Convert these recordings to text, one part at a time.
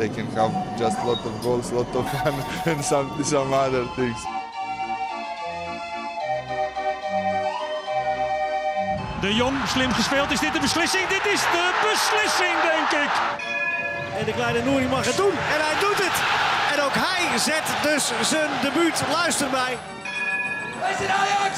They can have just a lot of goals, lot of fun, and some some other things. De Jong, slim gespeeld. Is dit de beslissing? Dit is de beslissing, denk ik. En de kleine Nouri mag het doen. En hij doet het. En ook hij zet dus zijn debuut. Luister mij. Wij zijn Ajax!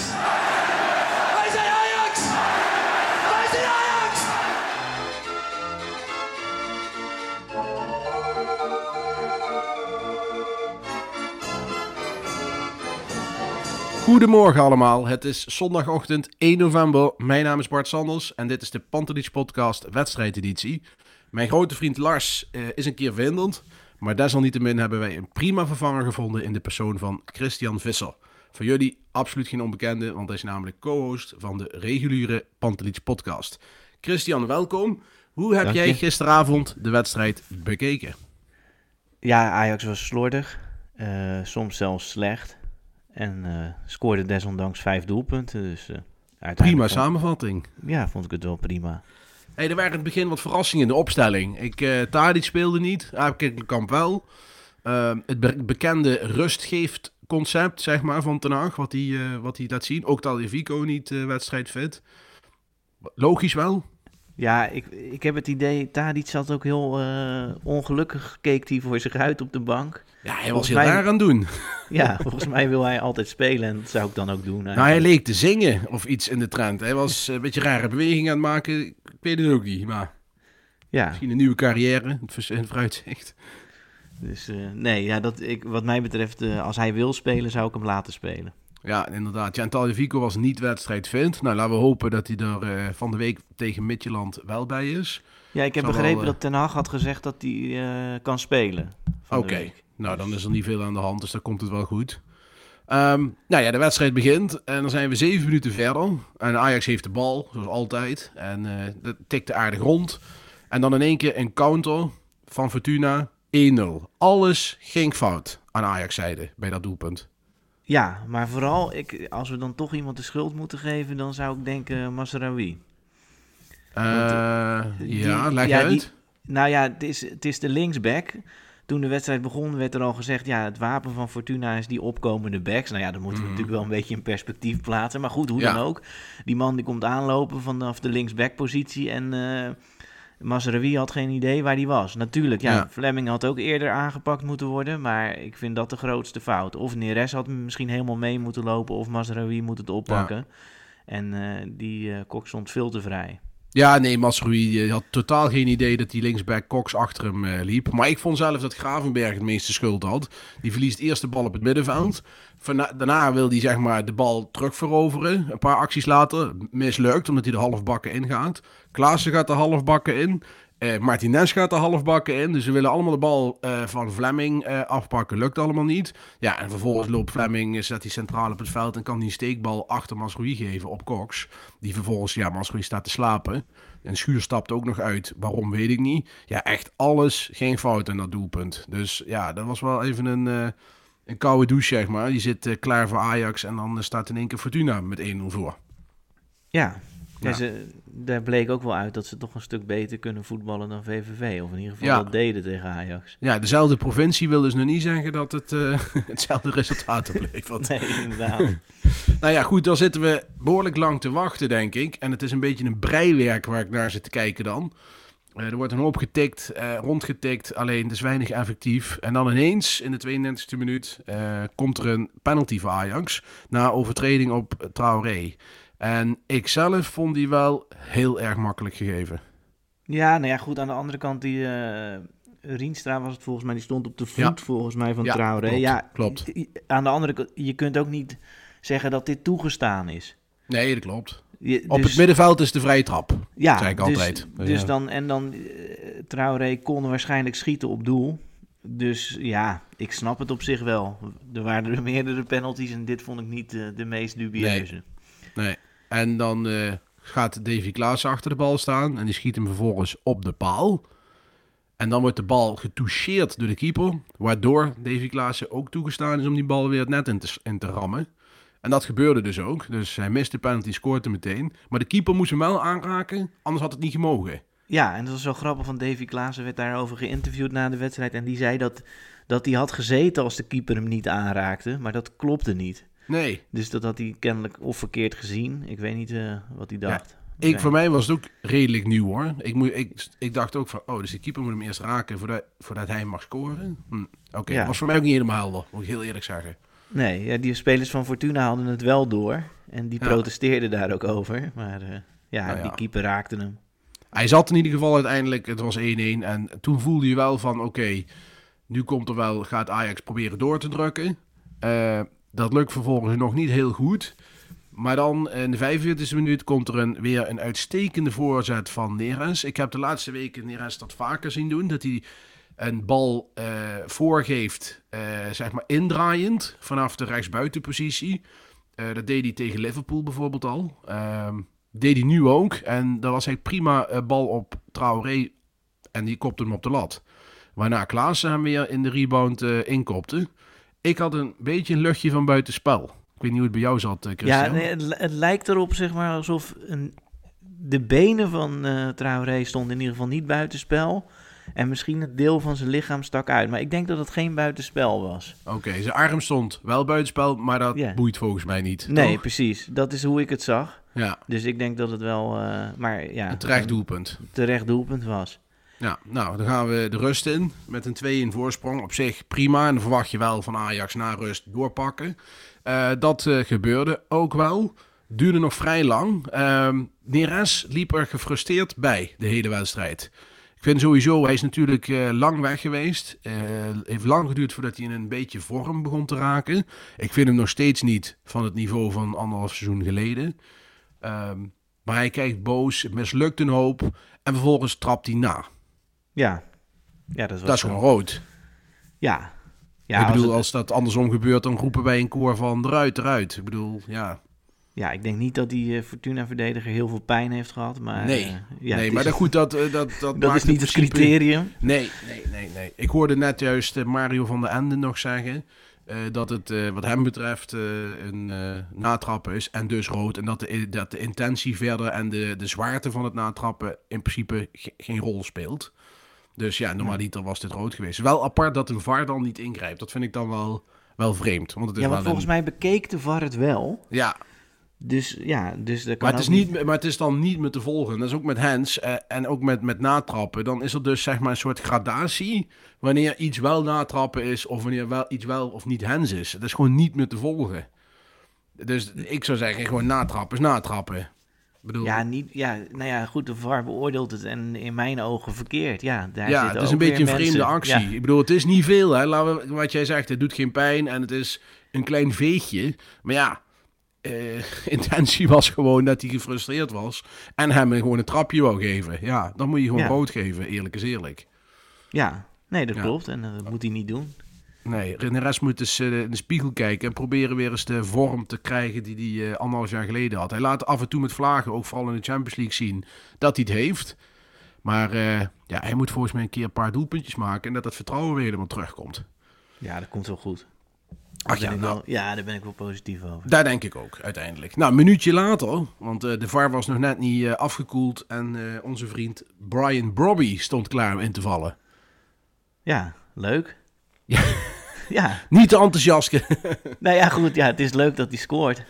Goedemorgen allemaal, het is zondagochtend 1 november. Mijn naam is Bart Sanders en dit is de Pantelich Podcast wedstrijdeditie. Mijn grote vriend Lars eh, is een keer verhinderd, maar desalniettemin hebben wij een prima vervanger gevonden in de persoon van Christian Visser. Voor jullie absoluut geen onbekende, want hij is namelijk co-host van de reguliere Pantelich Podcast. Christian, welkom. Hoe heb jij gisteravond de wedstrijd bekeken? Ja, Ajax was slordig. eh, soms zelfs slecht. En eh, scoorde desondanks vijf doelpunten. Dus, eh, Prima vond- samenvatting. Ja, vond ik het wel prima. Hey, er waren in het begin wat verrassingen in de opstelling. Ik, eh Tadic speelde niet, Aapkikkelkamp wel. Ehm, het be- bekende rust geeft concept, zeg maar, van Ten Hag, wat hij, wat hij laat zien. Ook Taljevico niet eh wedstrijd fit. Logisch wel. Ja, ik, ik heb het idee, Tadic zat ook heel eh, ongelukkig, keek hij voor zich uit op de bank. Ja, hij was heel mij- raar aan het doen. Ja, volgens mij wil hij altijd spelen en dat zou ik dan ook doen. Nou, hij leek te zingen of iets in de trend. Hij was eh, een beetje rare bewegingen aan het maken. Ik weet het ook niet, maar ja, misschien een nieuwe carrière, het vers- in het vooruitzicht. dus eh, nee, ja, dat, ik, wat mij betreft, als hij wil spelen, zou ik hem laten spelen. Ja, inderdaad. Ja, en Taljevico was niet wedstrijdvind. Nou, laten we hopen dat hij er eh, van de week tegen Midtjylland wel bij is. Ja, ik heb Zal begrepen eh, dat Ten Hag had gezegd dat hij eh, kan spelen. de Oké, nou dan is er niet veel aan de hand, dus dan komt het wel goed. Ehm, nou ja, de wedstrijd begint en dan zijn we zeven minuten verder. En Ajax heeft de bal, zoals altijd. En eh dat tikte aardig rond. En dan in één keer een counter van Fortuna 1-0. Alles ging fout aan Ajax-zijde bij dat doelpunt. Ja, maar vooral, ik, als we dan toch iemand de schuld moeten geven, dan zou ik denken Masraoui. Eh, die- ja, leg ja, uit. die- Nou ja, het is, het is de linksback. Toen de wedstrijd begon, werd er al gezegd... ja, het wapen van Fortuna is die opkomende backs. Nou ja, dat moeten we natuurlijk wel een beetje in perspectief plaatsen. Maar goed, hoe. Ja. dan ook. Die man die komt aanlopen vanaf de linksback-positie... en eh Mazraoui had geen idee waar die was. Natuurlijk, ja, Ja. Fleming had ook eerder aangepakt moeten worden... maar ik vind dat de grootste fout. Of Neres had misschien helemaal mee moeten lopen... of Mazraoui moet het oppakken. En eh, die eh kok stond veel te vrij. Ja, nee, Masrui had totaal geen idee dat die linksback Cox achter hem eh, liep. Maar ik vond zelf dat Gravenberg het meeste schuld had. Die verliest eerst de bal op het middenveld. Daarna wil hij zeg maar de bal terugveroveren. Een paar acties later mislukt, omdat hij de halfbakken ingaat. Klaassen gaat de halfbakken in. Eh Martinez gaat de halfbakken in. Dus ze willen allemaal de bal eh, van Fleming eh, afpakken. Lukt allemaal niet. Ja, en vervolgens loopt Fleming, staat hij centraal op het veld... en kan die steekbal achter Masrui geven op Cox. Die vervolgens, ja, Masrui staat te slapen. En Schuur stapt ook nog uit. Waarom, weet ik niet. Ja, echt alles ging fout in dat doelpunt. Dus ja, dat was wel even een, een koude douche, zeg maar. Je zit klaar voor Ajax en dan staat in één keer Fortuna met 1-0 voor. Ja, ja. Ze- daar bleek ook wel uit dat ze toch een stuk beter kunnen voetballen dan VVV. Of in ieder geval Ja. dat deden tegen Ajax. Ja, dezelfde provincie wil dus nog niet zeggen dat het eh, hetzelfde resultaat oplevert. Nee, inderdaad. Nou ja, goed, dan zitten we behoorlijk lang te wachten, denk ik. En het is een beetje een breiwerk waar ik naar zit te kijken dan. Eh, er wordt een hoop getikt, eh, rondgetikt, alleen het is weinig effectief. En dan ineens, in de 32e minuut, komt er een penalty voor Ajax. Na overtreding op Traoré. En ik zelf vond die wel heel erg makkelijk gegeven. Ja, nou ja, goed. Aan de andere kant, die eh Rienstra was het volgens mij, die stond op de voet Ja. volgens mij van Ja, Traoré. klopt, ja, klopt. Aan de andere kant, je kunt ook niet zeggen dat dit toegestaan is. Nee, dat klopt. Je- Op dus- het middenveld is de vrije trap. ja, zeg ik dus, altijd. Dus Ja. dan, en dan, eh, Traoré kon waarschijnlijk schieten op doel. Dus ja, ik snap het op zich wel. Er waren er meerdere penalties en dit vond ik niet eh, de meest dubieuze. Nee. En dan eh, gaat Davy Klaas achter de bal staan en die schiet hem vervolgens op de paal. En dan wordt de bal getoucheerd door de keeper, waardoor Davy Klaassen ook toegestaan is om die bal weer het net in te, in te rammen. En dat gebeurde dus ook. Dus hij mist de penalty, scoort hem meteen. Maar de keeper moest hem wel aanraken, anders had het niet gemogen. Ja, en dat was wel grappig, van Davy Klaassen werd daarover geïnterviewd na de wedstrijd. En die zei dat, dat hij had gezeten als de keeper hem niet aanraakte, maar dat klopte niet. Nee, Dus dat had hij kennelijk of verkeerd gezien. Ik weet niet eh, wat hij dacht. ik, voor mij was het ook redelijk nieuw hoor. Ik, moet, ik, ik dacht ook van, oh, dus de keeper moet hem eerst raken voordat, voordat hij mag scoren. Hm, Oké, Ja. was voor mij ook niet helemaal helder, moet ik heel eerlijk zeggen. Nee, ja, die spelers van Fortuna hadden het wel door. En die protesteerden daar ook over. Maar eh, ja, Nou ja. die keeper raakte hem. Hij zat in ieder geval uiteindelijk, het was 1-1. En toen voelde je wel van, oké, nu komt er wel, gaat Ajax proberen door te drukken. Eh, dat lukt vervolgens nog niet heel goed. Maar dan in de 45e minuut komt er een, weer een uitstekende voorzet van Neres. Ik heb de laatste weken Neres dat vaker zien doen. Dat hij een bal eh, voorgeeft, eh, zeg maar indraaiend, vanaf de rechtsbuitenpositie. Eh, dat deed hij tegen Liverpool bijvoorbeeld al. Ehm, deed hij nu ook. En dat was hij prima bal op Traoré. En die kopte hem op de lat. Waarna Klaassen hem weer in de rebound inkopte. Ik had een beetje een luchtje van buitenspel. Ik weet niet hoe het bij jou zat, eh, Christian. Ja, nee, het, het lijkt erop zeg maar, alsof een, de benen van eh Traoré stonden in ieder geval niet buitenspel. En misschien het deel van zijn lichaam stak uit. Maar ik denk dat het geen buitenspel was. Oké, zijn arm stond wel buitenspel, maar dat boeit volgens mij niet. Nee, toch? precies. Dat is hoe ik het zag. Ja, Dus ik denk dat het wel, eh, maar ja, een terecht doelpunt. een terecht doelpunt was. Ja, nou, dan gaan we de rust in met een 2-1 voorsprong. Op zich prima. En dan verwacht je wel van Ajax na rust doorpakken. Eh, dat eh, gebeurde ook wel. Duurde nog vrij lang. Ehm Neres liep er gefrustreerd bij de hele wedstrijd. Ik vind sowieso, hij is natuurlijk eh, lang weg geweest. Eh heeft lang geduurd voordat hij in een beetje vorm begon te raken. Ik vind hem nog steeds niet van het niveau van anderhalf seizoen geleden. Ehm, maar hij kijkt boos, mislukt een hoop. En vervolgens trapt hij na. Ja, ja dat was Dat is gewoon rood. Ja. ja ik bedoel, het- als dat andersom gebeurt, dan roepen wij een koor van eruit, eruit. Ik bedoel, ja. Ja, ik denk niet dat die eh, Fortuna-verdediger heel veel pijn heeft gehad. Maar, Nee. eh, ja, nee, maar is- dat, goed, dat, eh, dat, dat, dat maakt is niet het principe- criterium. Nee, nee, nee, nee. Ik hoorde net juist Mario van der Ende nog zeggen... dat het wat hem betreft een natrappen is en dus rood. En dat de, dat de intentie verder en de, de zwaarte van het natrappen in principe ge- geen rol speelt. Dus ja, normaliter was dit rood geweest. Wel apart dat een VAR dan niet ingrijpt. Dat vind ik dan wel, wel vreemd. Want het is Ja, maar wel volgens een- mij bekeek de VAR het wel. Ja, Dus ja, dus dat kan Maar het, is niet, maar het is dan niet met te volgen. Dat is ook met hands eh, en ook met, met natrappen. Dan is er dus zeg maar een soort gradatie. Wanneer iets wel natrappen is of wanneer wel iets wel of niet hands is. Dat is gewoon niet meer te volgen. Dus ik zou zeggen, gewoon natrappen is natrappen. Bedoel, Ja, niet, ja, nou ja, goed, de VAR beoordeelt het en in mijn ogen verkeerd. Ja, daar ja het is een beetje een vreemde mensen- actie. Ja, Ik bedoel, het is niet veel. Hè? Laten we, wat jij zegt, het doet geen pijn en het is een klein veegje. Maar ja, eh, intentie was gewoon dat hij gefrustreerd was. En hem gewoon een trapje wou geven. Ja, dan moet je gewoon Ja. geven, eerlijk is eerlijk. ja, nee, dat klopt. En dat moet hij niet doen. Nee, de rest moet eens eh, in de spiegel kijken en proberen weer eens de vorm te krijgen die hij eh, anderhalf jaar geleden had. Hij laat af en toe met vlagen, ook vooral in de Champions League, zien dat hij het heeft. Maar eh, ja, hij moet volgens mij een keer een paar doelpuntjes maken en dat het vertrouwen weer helemaal terugkomt. Ja, dat komt wel goed. Ach ja, nou, wel, ja, daar ben ik wel positief over. daar denk ik ook uiteindelijk. Nou, een minuutje later, want de VAR was nog net niet afgekoeld en onze vriend Brian Brobby stond klaar om in te vallen. Ja, leuk. Ja. ja, Niet te enthousiast. nou ja, goed. Ja, het is leuk dat hij scoort.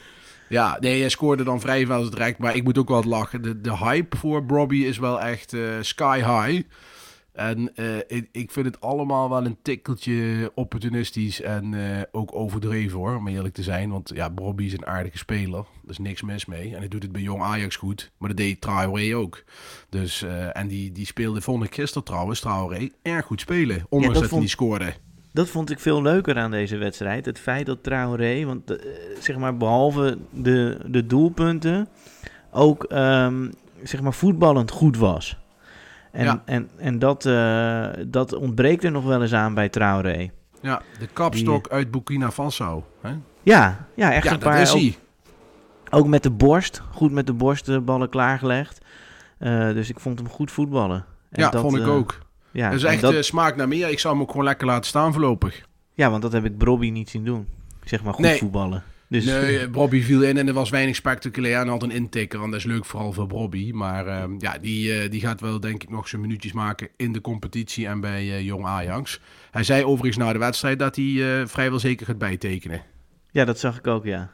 Ja, nee, hij scoorde dan vrij wel direct. Maar ik moet ook wel lachen. De, de hype voor Brobby is wel echt eh, sky high. En eh, ik, ik vind het allemaal wel een tikkeltje opportunistisch en eh, ook overdreven hoor, om eerlijk te zijn. Want ja, Brobby is een aardige speler. Er is niks mis mee. En hij doet het bij Jong Ajax goed. Maar dat deed Traoré ook. Dus, en die, die speelde, vond ik gisteren trouwens, Traoré, erg goed spelen. Ondanks dat hij niet scoorde. Dat vond ik veel leuker aan deze wedstrijd. Het feit dat Traoré, want eh, zeg maar behalve de, de doelpunten, ook ehm, zeg maar voetballend goed was. En, Ja. en, en dat, eh, dat ontbreekt er nog wel eens aan bij Traoré. Ja, de kapstok uit Burkina Faso. Hè? Ja, ja echt Ja, een dat paar. is ook, ook met de borst. Goed met de borst de ballen klaargelegd. Eh, dus ik vond hem goed voetballen. En Ja, dat, vond ik ook. Ja, dat is echt dat- eh, smaak naar meer. Ik zou hem ook gewoon lekker laten staan voorlopig. ja, want dat heb ik Brobby niet zien doen. Zeg maar goed Nee. voetballen. Dus, Nee, Bobby viel in en er was weinig spectaculair. En had een intikker. En dat is leuk vooral voor Bobby. Maar eh, ja, die, eh, die gaat wel denk ik nog zijn minuutjes maken in de competitie en bij eh, Jong Ajax. Hij zei overigens na de wedstrijd dat hij vrijwel zeker gaat bijtekenen. ja, dat zag ik ook, ja.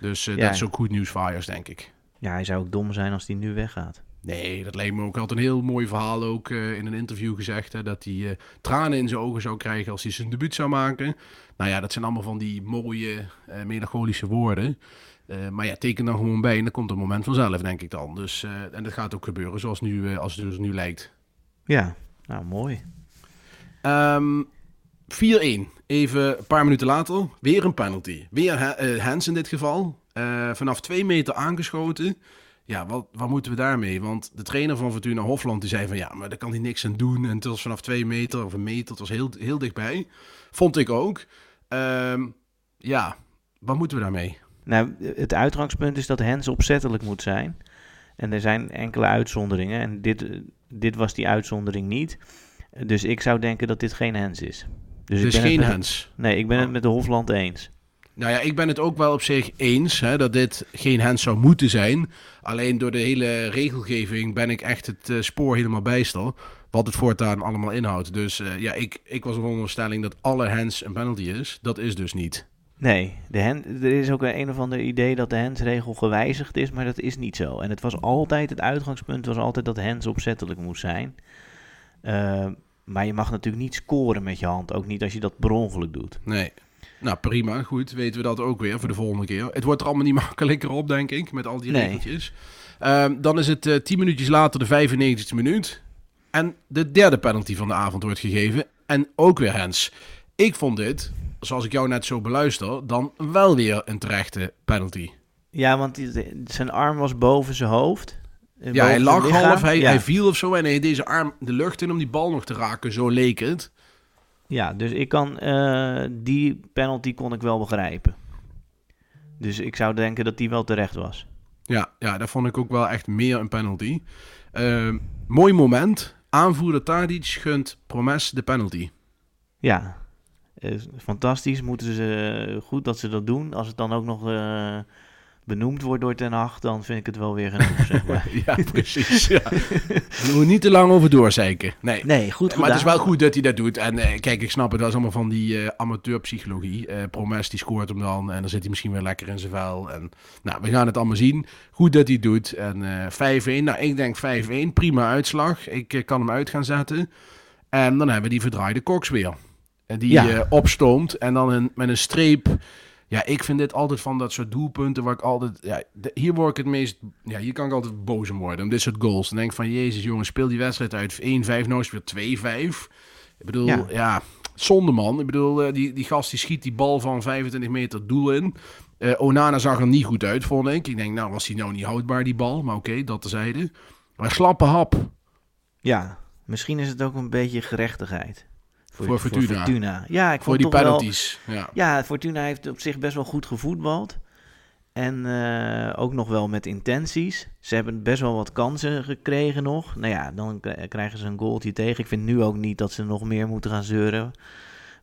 Dus Ja. dat is ook goed nieuws voor Ajax, denk ik. Ja, hij zou ook dom zijn als hij nu weggaat. Nee, dat leek me ook. Had een heel mooi verhaal ook eh, in een interview gezegd. Hè, dat hij eh, tranen in zijn ogen zou krijgen als hij zijn debuut zou maken. Nou ja, dat zijn allemaal van die mooie, eh, melancholische woorden. Maar ja, teken dan gewoon bij en dan komt het moment vanzelf, denk ik dan. Dus, en dat gaat ook gebeuren zoals, nu, als het dus nu lijkt. Ja, nou mooi. Ehm 4-1. Even een paar minuten later. Weer een penalty. Weer Ha- Hens in dit geval. Vanaf twee meter aangeschoten. Ja, wat, wat moeten we daarmee? Want de trainer van Fortuna Hofland die zei van ja, maar daar kan hij niks aan doen. En het was vanaf twee meter of een meter. Het was heel, heel dichtbij. Vond ik ook. Ehm, ja, wat moeten we daarmee? Nou, het uitgangspunt is dat Hens opzettelijk moet zijn. En er zijn enkele uitzonderingen. En dit, dit was die uitzondering niet. Dus ik zou denken dat dit geen Hens is. Dus Het ik is ben geen met- Hens. Nee, ik ben het Oh. met de Hofland eens. Nou ja, ik ben het ook wel op zich eens hè, dat dit geen hens zou moeten zijn. Alleen door de hele regelgeving ben ik echt het eh, spoor helemaal bijster. Wat het voortaan allemaal inhoudt. Dus eh, ja, ik, ik was van de stelling dat alle hens een penalty is. Dat is dus niet. Nee, de hen, er is ook een, of ander idee dat de hensregel gewijzigd is, maar dat is niet zo. En het was altijd, het uitgangspunt was altijd dat hens opzettelijk moest zijn. Eh, maar je mag natuurlijk niet scoren met je hand, ook niet als je dat per ongeluk doet. Nee. Nou, prima. Goed, weten we dat ook weer voor de volgende keer. Het wordt er allemaal niet makkelijker op, denk ik, met al die Nee. regeltjes. Ehm, dan is het eh 10 minuutjes later de 95e minuut. En de derde penalty van de avond wordt gegeven. En ook weer Hens. Ik vond dit, zoals ik jou net zo beluister, dan wel weer een terechte penalty. Ja, want zijn arm was boven zijn hoofd. Ja, hij lag zijn half, hij, ja. hij viel of zo en hij deed deze arm de lucht in om die bal nog te raken. Zo leek het. Ja, dus ik kan, eh, die penalty kon ik wel begrijpen. Dus ik zou denken dat die wel terecht was. Ja, ja, dat vond ik ook wel echt meer een penalty. Ehm, mooi moment. Aanvoerder Tadic gunt Promes de penalty. Ja, eh, fantastisch. Moeten ze, goed dat ze dat doen. Als het dan ook nog eh, benoemd wordt door Ten Hag, dan vind ik het wel weer genoeg, zeg maar. ja, precies. Ja. We moeten niet te lang over doorzeiken. Nee. Nee, goed maar het is wel goed dat hij dat doet. En eh, kijk, ik snap het, dat is allemaal van die eh, amateurpsychologie. Eh Promes die scoort hem dan en dan zit hij misschien weer lekker in zijn vel. En, nou, we gaan het allemaal zien. Goed dat hij doet. En eh 5-1, nou ik denk 5-1, prima uitslag. Ik kan hem uit gaan zetten. En dan hebben we die verdraaide koks weer. En die Ja. opstoomt en dan een, met een streep. Ja, ik vind dit altijd van dat soort doelpunten waar ik altijd... Ja, de- hier word ik het meest... Ja, hier kan ik altijd boos om worden. Om dit soort goals. Dan denk ik van, jezus jongens, speel die wedstrijd uit 1-5. Nou is het weer 2-5. Ik bedoel, ja, Ja. zonde man. Ik bedoel, eh, die, die gast die schiet die bal van 25 meter doel in. Eh, Onana zag er niet goed uit, vond ik. Ik denk, nou was hij nou niet houdbaar, die bal. Maar oké, dat tezijde. Maar slappe hap. Ja, misschien is het ook een beetje gerechtigheid. Voor Fortuna. Ja, ik Voor vond die toch wel- penalties. Ja. Ja, Fortuna heeft op zich best wel goed gevoetbald. En eh, ook nog wel met intenties. Ze hebben best wel wat kansen gekregen nog. Nou ja, dan krijgen ze een goaltje tegen. Ik vind nu ook niet dat ze nog meer moeten gaan zeuren.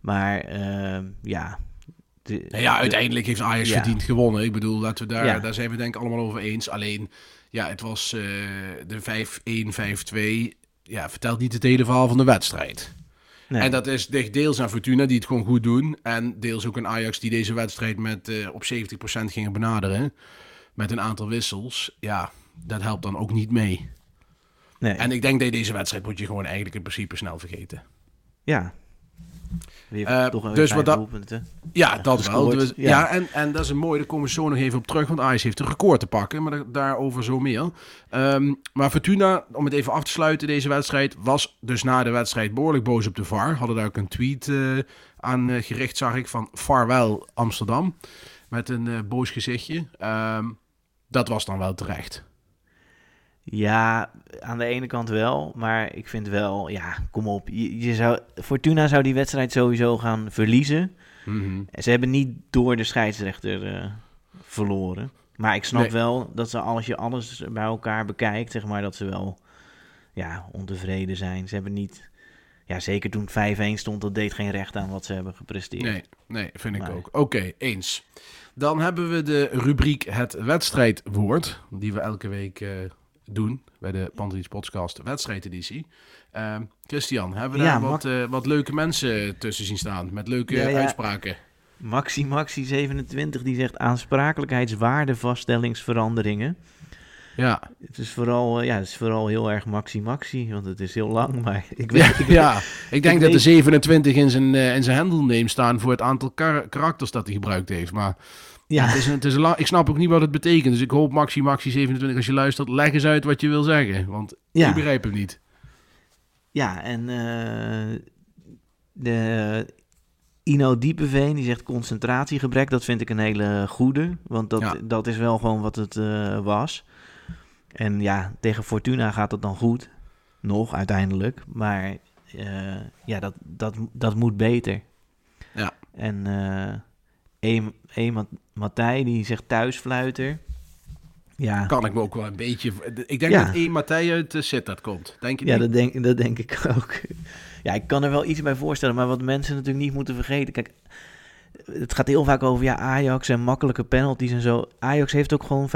Maar eh, ja. de- Nou ja, de- uiteindelijk heeft Ajax Ja. verdiend gewonnen. Ik bedoel, laten we daar, Ja. daar zijn we denk ik allemaal over eens. Alleen, ja, het was eh, de 5-1, 5-2. Ja, vertelt niet het hele verhaal van de wedstrijd. Nee. En dat is de- deels aan Fortuna, die het gewoon goed doen. En deels ook aan Ajax, die deze wedstrijd met, eh, op 70% gingen benaderen. Met een aantal wissels. Ja, dat helpt dan ook niet mee. nee. En ik denk dat deze wedstrijd moet je gewoon eigenlijk in principe snel vergeten. ja. Eh, toch dus wat dat-. Ja, dat wel. Dus- ja, ja. en, en dat is een mooi, daar komen we zo nog even op terug, want Ajax heeft een record te pakken, maar da- daarover zo meer. Ehm, maar Fortuna, om het even af te sluiten, deze wedstrijd, was dus na de wedstrijd behoorlijk boos op de VAR. Hadden daar ook een tweet eh, aan eh, gericht, zag ik, van Farewell Amsterdam, met een boos gezichtje. Ehm, dat was dan wel terecht. Ja, aan de ene kant wel. Maar ik vind wel, ja, kom op. Je, je zou, Fortuna zou die wedstrijd sowieso gaan verliezen. Mhm. Ze hebben niet door de scheidsrechter eh, verloren. Maar ik snap Nee. wel dat ze, als je alles bij elkaar bekijkt, zeg maar, dat ze wel ja, ontevreden zijn. Ze hebben niet, ja, zeker toen het 5-1 stond, dat deed geen recht aan wat ze hebben gepresteerd. Nee, nee, vind ik ook. Oké, eens. Dan hebben we de rubriek Het Wedstrijdwoord, die we elke week eh, doen bij de Pantelis Podcast wedstrijdeditie. Ehm, Christian, hebben we Ja, daar wat, eh, wat leuke mensen tussen zien staan met leuke Ja, ja. uitspraken? Maxi Maxi 27 die zegt aansprakelijkheidswaardevaststellingsveranderingen. Ja, Het is vooral, eh, ja, het is vooral heel erg Maxi Maxi, want het is heel lang. Maar ik weet, ja, ik weet- ja. ik denk ik dat de weet- 27 in zijn, eh, in zijn handle name staan voor het aantal kar- karakters dat hij gebruikt heeft. Maar ja, het is een, het is een lang, ik snap ook niet wat het betekent. Dus ik hoop Maxi Maxi 27 als je luistert, leg eens uit wat je wil zeggen. Want Ja. ik begrijp hem niet. Ja, en eh, de Ino Diepeveen die zegt concentratiegebrek. Dat vind ik een hele goede, want dat, Ja. dat is wel gewoon wat het eh, was. En ja, tegen Fortuna gaat het dan goed. Nog uiteindelijk. Maar eh, ja, dat, dat, dat moet beter. Ja. En eh E. e. Ma- Matthij die zegt thuisfluiter. Ja, kan ik me ook wel een beetje... Ik denk Ja. dat één Matthij uit de Sittard komt. Denk je Ja, niet? dat denk, dat denk ik ook. Ja, ik kan er wel iets bij voorstellen, maar wat mensen natuurlijk niet moeten vergeten. Kijk, het gaat heel vaak over ja, Ajax en makkelijke penalties en zo. Ajax heeft ook gewoon 75%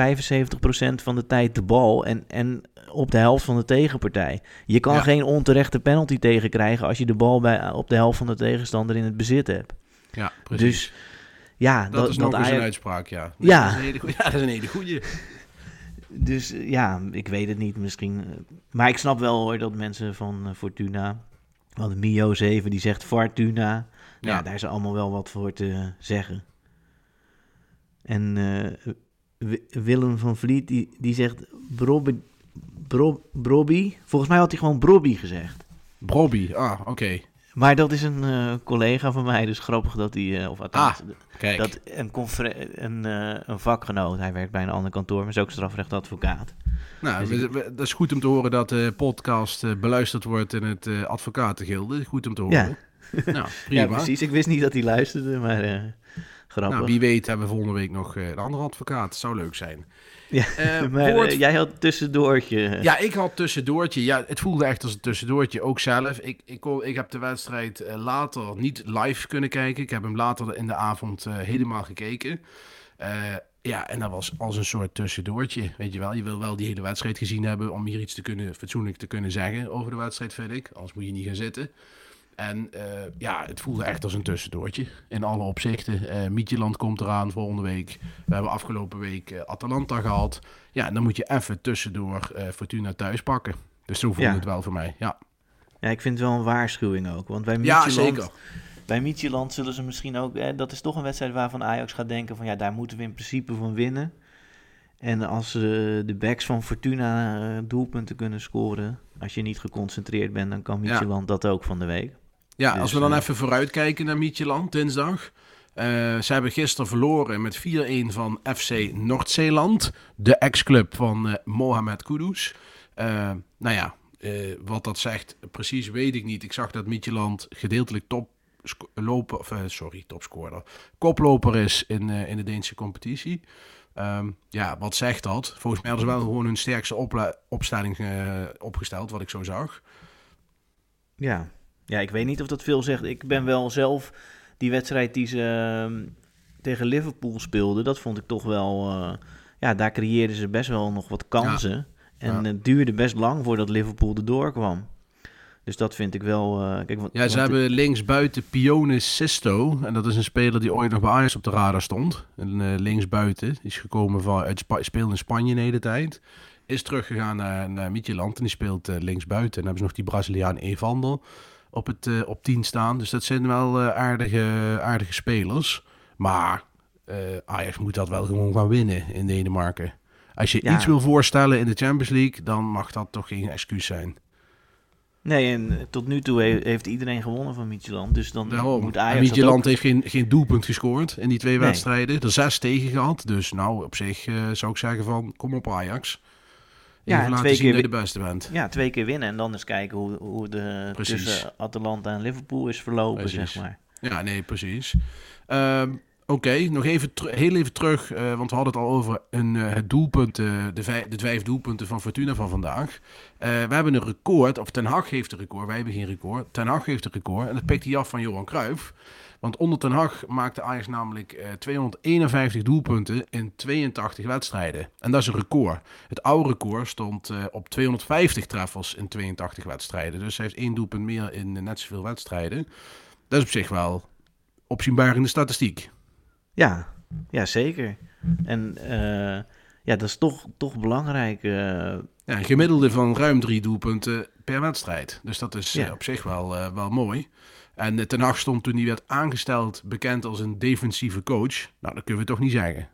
van de tijd de bal en, en op de helft van de tegenpartij. Je kan Ja. geen onterechte penalty tegenkrijgen als je de bal bij, op de helft van de tegenstander in het bezit hebt. Ja, precies. Dus ja, dat, dat, is dat nog eens een uitspraak, ja. Ja. Dat is een hele goeie- ja, dat is een hele goeie. Dus eh, ja, ik weet het niet misschien. eh, Maar ik snap wel hoor dat mensen van eh, Fortuna. Want Mio 7 die zegt Fortuna. Ja. Ja. daar is allemaal wel wat voor te zeggen. En eh, Wi- Willem van Vliet die, die zegt Brobby, Bro, Brobby. Volgens mij had hij gewoon Brobby gezegd. Brobby, ah, oké. Maar dat is een eh, collega van mij, dus grappig dat hij, eh, of althans, Kijk, dat een, een, eh, een vakgenoot, hij werkt bij een ander kantoor, maar is ook strafrechtadvocaat. nou, dus dat is goed om te horen dat de podcast beluisterd wordt in het advocatengilde. Goed om te horen. Ja. Nou, prima. Ja, precies. Ik wist niet dat hij luisterde, maar eh, grappig. Nou, wie weet hebben we volgende week nog eh, een andere advocaat. Zou leuk zijn. Ja, Eh, maar woord- jij had tussendoortje. Ja, ik had tussendoortje. Ja, het voelde echt als een tussendoortje. Ook zelf. Ik, ik, kon- ik heb de wedstrijd later niet live kunnen kijken. Ik heb hem later in de avond helemaal gekeken. Ja, en dat was als een soort tussendoortje. Weet je wel, je wil wel die hele wedstrijd gezien hebben om hier iets te kunnen, fatsoenlijk te kunnen zeggen over de wedstrijd, vind ik. Anders moet je niet gaan zitten. En eh, ja, het voelde echt als een tussendoortje. In alle opzichten. Eh Mietjeland komt eraan volgende week. We hebben afgelopen week eh, Atalanta gehad. Ja, en dan moet je even tussendoor Fortuna thuis pakken. Dus zo voelde Ja. het wel voor mij. Ja, Ja, ik vind het wel een waarschuwing ook. Want bij ja Midtjylland, zeker. bij Midtjylland zullen ze misschien ook... Eh, dat is toch een wedstrijd waarvan Ajax gaat denken van... ja, daar moeten we in principe van winnen. En als eh, de backs van Fortuna doelpunten kunnen scoren... als je niet geconcentreerd bent, dan kan Ja. Midtjylland dat ook van de week. Ja, Dus, als we dan eh, even vooruitkijken naar Mietjeland, dinsdag. Eh, ze hebben gisteren verloren met 4-1 van FC Noord-Zeeland. De ex-club van eh, Mohamed Kudus. Nou ja, wat dat zegt, precies weet ik niet. Ik zag dat Mietjeland gedeeltelijk top lopen, of, sorry, topscorer, koploper is in, in de Deense competitie. Ehm, ja, wat zegt dat? Volgens mij hadden ze wel gewoon hun sterkste opstelling opgesteld, wat ik zo zag. Ja. Ja, ik weet niet of dat veel zegt. Ik ben wel zelf die wedstrijd die ze ehm, tegen Liverpool speelden, dat vond ik toch wel. eh, ja, daar creëerden ze best wel nog wat kansen. En Ja. het duurde best lang voordat Liverpool erdoor kwam. Dus dat vind ik wel. eh, kijk, want, Ja, ze hebben linksbuiten Pione Sisto. En dat is een speler die ooit nog bij Ajax op de radar stond. Een eh, linksbuiten. Die is gekomen van, uit Spa speelde in Spanje de hele tijd. Is teruggegaan naar, naar Midtjylland en die speelt eh, linksbuiten. En dan hebben ze nog die Braziliaan Evander op, het, eh, op 10 staan. Dus dat zijn wel eh, aardige, aardige spelers. Maar eh, Ajax moet dat wel gewoon gaan winnen in Denemarken. Als je Ja. iets wil voorstellen in de Champions League, dan mag dat toch geen excuus zijn. Nee, en tot nu toe he- heeft iedereen gewonnen van Midtjylland. Dus dan Daarom. moet En Ajax. dat Midtjylland ook- heeft geen, geen doelpunt gescoord in die twee Nee. wedstrijden. Er zes tegen gehad. Dus nou, op zich zou ik zeggen van, kom op Ajax. En laten twee zien keer dat je de beste bent. Ja, twee keer winnen en dan eens kijken hoe, hoe de Precies. tussen Atalanta en Liverpool is verlopen, Precies. zeg maar. Ja, nee, precies. Ehm, Oké, nog even heel even terug, eh, want we hadden het al over een, eh, het doelpunt, eh, de, vijf, de vijf doelpunten van Fortuna van vandaag. We hebben een record, of Ten Hag heeft een record, wij hebben geen record. Ten Hag heeft een record en dat pikt hij af van Johan Cruijff. Want onder Ten Hag maakte Ajax namelijk eh, 251 doelpunten in 82 wedstrijden. En dat is een record. Het oude record stond eh, op 250 treffers in 82 wedstrijden. Dus hij heeft één doelpunt meer in eh, net zoveel wedstrijden. Dat is op zich wel opzienbaar in de statistiek. Ja, ja zeker. En eh, ja, dat is toch, toch belangrijk. eh, Ja, een gemiddelde van ruim drie doelpunten per wedstrijd. Dus dat is Ja. eh, op zich wel, eh, wel mooi. En eh, Ten Hag stond toen hij werd aangesteld bekend als een defensieve coach. Nou, dat kunnen we toch niet zeggen.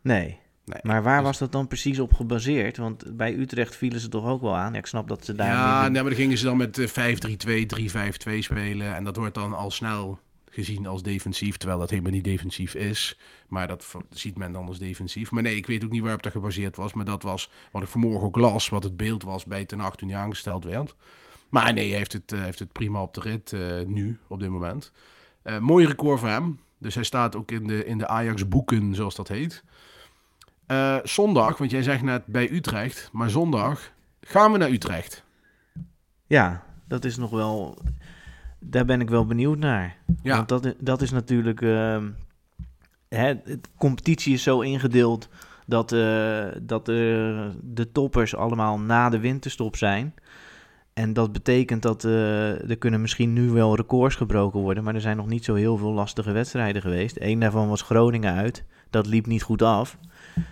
nee. Nee. Maar waar Dus- was dat dan precies op gebaseerd? Want bij Utrecht vielen ze toch ook wel aan. Ja, ik snap dat ze daar... Ja, nee, maar dan gingen ze dan met eh, 5-3-2, 3-5-2 spelen. En dat wordt dan al snel gezien als defensief, terwijl dat helemaal niet defensief is. Maar dat ziet men dan als defensief. Maar nee, ik weet ook niet waarop dat gebaseerd was. Maar dat was wat ik vanmorgen ook las, wat het beeld was bij Ten Hag toen hij aangesteld werd. Maar nee, hij heeft het, eh, heeft het prima op de rit eh, nu, op dit moment. Eh, mooi record voor hem. Dus hij staat ook in de, in de Ajax-boeken, zoals dat heet. Zondag, want jij zegt net bij Utrecht, maar zondag gaan we naar Utrecht. Ja, dat is nog wel... Daar ben ik wel benieuwd naar. Ja. Want dat, dat is natuurlijk... ehm, hè, de competitie is zo ingedeeld dat, dat de toppers allemaal na de winterstop zijn. En dat betekent dat eh, er kunnen misschien nu wel records gebroken worden. Maar er zijn nog niet zo heel veel lastige wedstrijden geweest. Eén daarvan was Groningen uit. Dat liep niet goed af.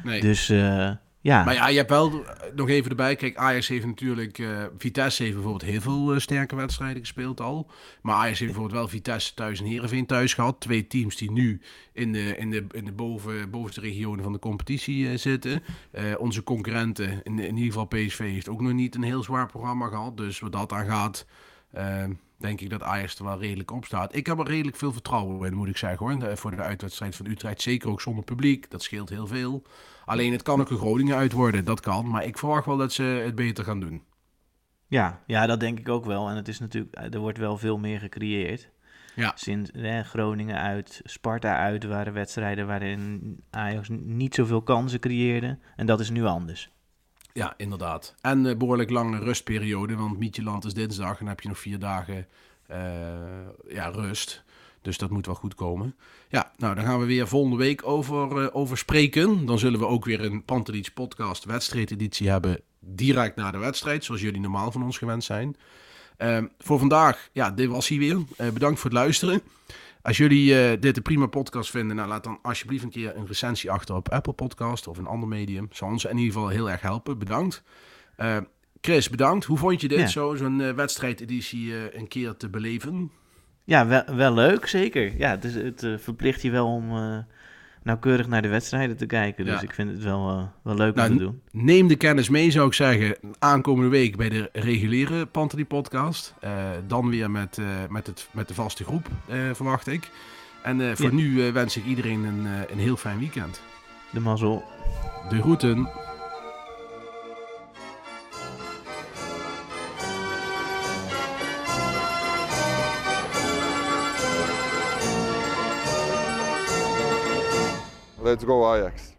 Nee. Dus eh, ja, Maar ja, je hebt wel eh, nog even erbij. Kijk, Ajax heeft natuurlijk... eh, Vitesse heeft bijvoorbeeld heel veel eh, sterke wedstrijden gespeeld al. Maar Ajax heeft bijvoorbeeld wel Vitesse thuis en Heerenveen thuis gehad. Twee teams die nu in de, in de, in de boven, bovenste regionen van de competitie zitten. Onze concurrenten, in, in ieder geval PSV, heeft ook nog niet een heel zwaar programma gehad. Dus wat dat aan gaat... denk ik dat Ajax er wel redelijk op staat. Ik heb er redelijk veel vertrouwen in, moet ik zeggen hoor. Voor de uitwedstrijd van Utrecht. Zeker ook zonder publiek. Dat scheelt heel veel. Alleen het kan ook een Groningen uit worden. Dat kan. Maar ik verwacht wel dat ze het beter gaan doen. Ja, ja, dat denk ik ook wel. En het is natuurlijk, er wordt wel veel meer gecreëerd. Ja. Sinds hè, Groningen uit, Sparta uit waren wedstrijden waarin Ajax niet zoveel kansen creëerde. En dat is nu anders. Ja, inderdaad. En een behoorlijk lange rustperiode. Want Mietjeland is dinsdag. En heb je nog vier dagen eh, ja, rust. Dus dat moet wel goed komen. Ja, nou dan gaan we weer volgende week over, eh, over spreken. Dan zullen we ook weer een Pantelich podcast wedstrijdeditie hebben. Direct na de wedstrijd. Zoals jullie normaal van ons gewend zijn. Ehm, voor vandaag, ja, dit was hij weer. Eh, bedankt voor het luisteren. Als jullie eh, dit een prima podcast vinden, nou, laat dan alsjeblieft een keer een recensie achter op Apple Podcast of een ander medium. Zou ons in ieder geval heel erg helpen. Bedankt. Eh, Chris, bedankt. Hoe vond je dit, Ja. zo, zo'n eh, wedstrijdeditie een keer te beleven? Ja, wel, wel leuk, zeker. Ja, het, is, het verplicht je wel om nauwkeurig naar de wedstrijden te kijken. Dus Ja. ik vind het wel, eh, wel leuk Nou, om te doen. Neem de kennis mee, zou ik zeggen, aankomende week bij de reguliere Pantelie podcast. Eh, dan weer met, eh, met, het, met de vaste groep, verwacht ik. En voor Ja. nu wens ik iedereen een, een heel fijn weekend. De mazzel. De groeten. Let's go Ajax.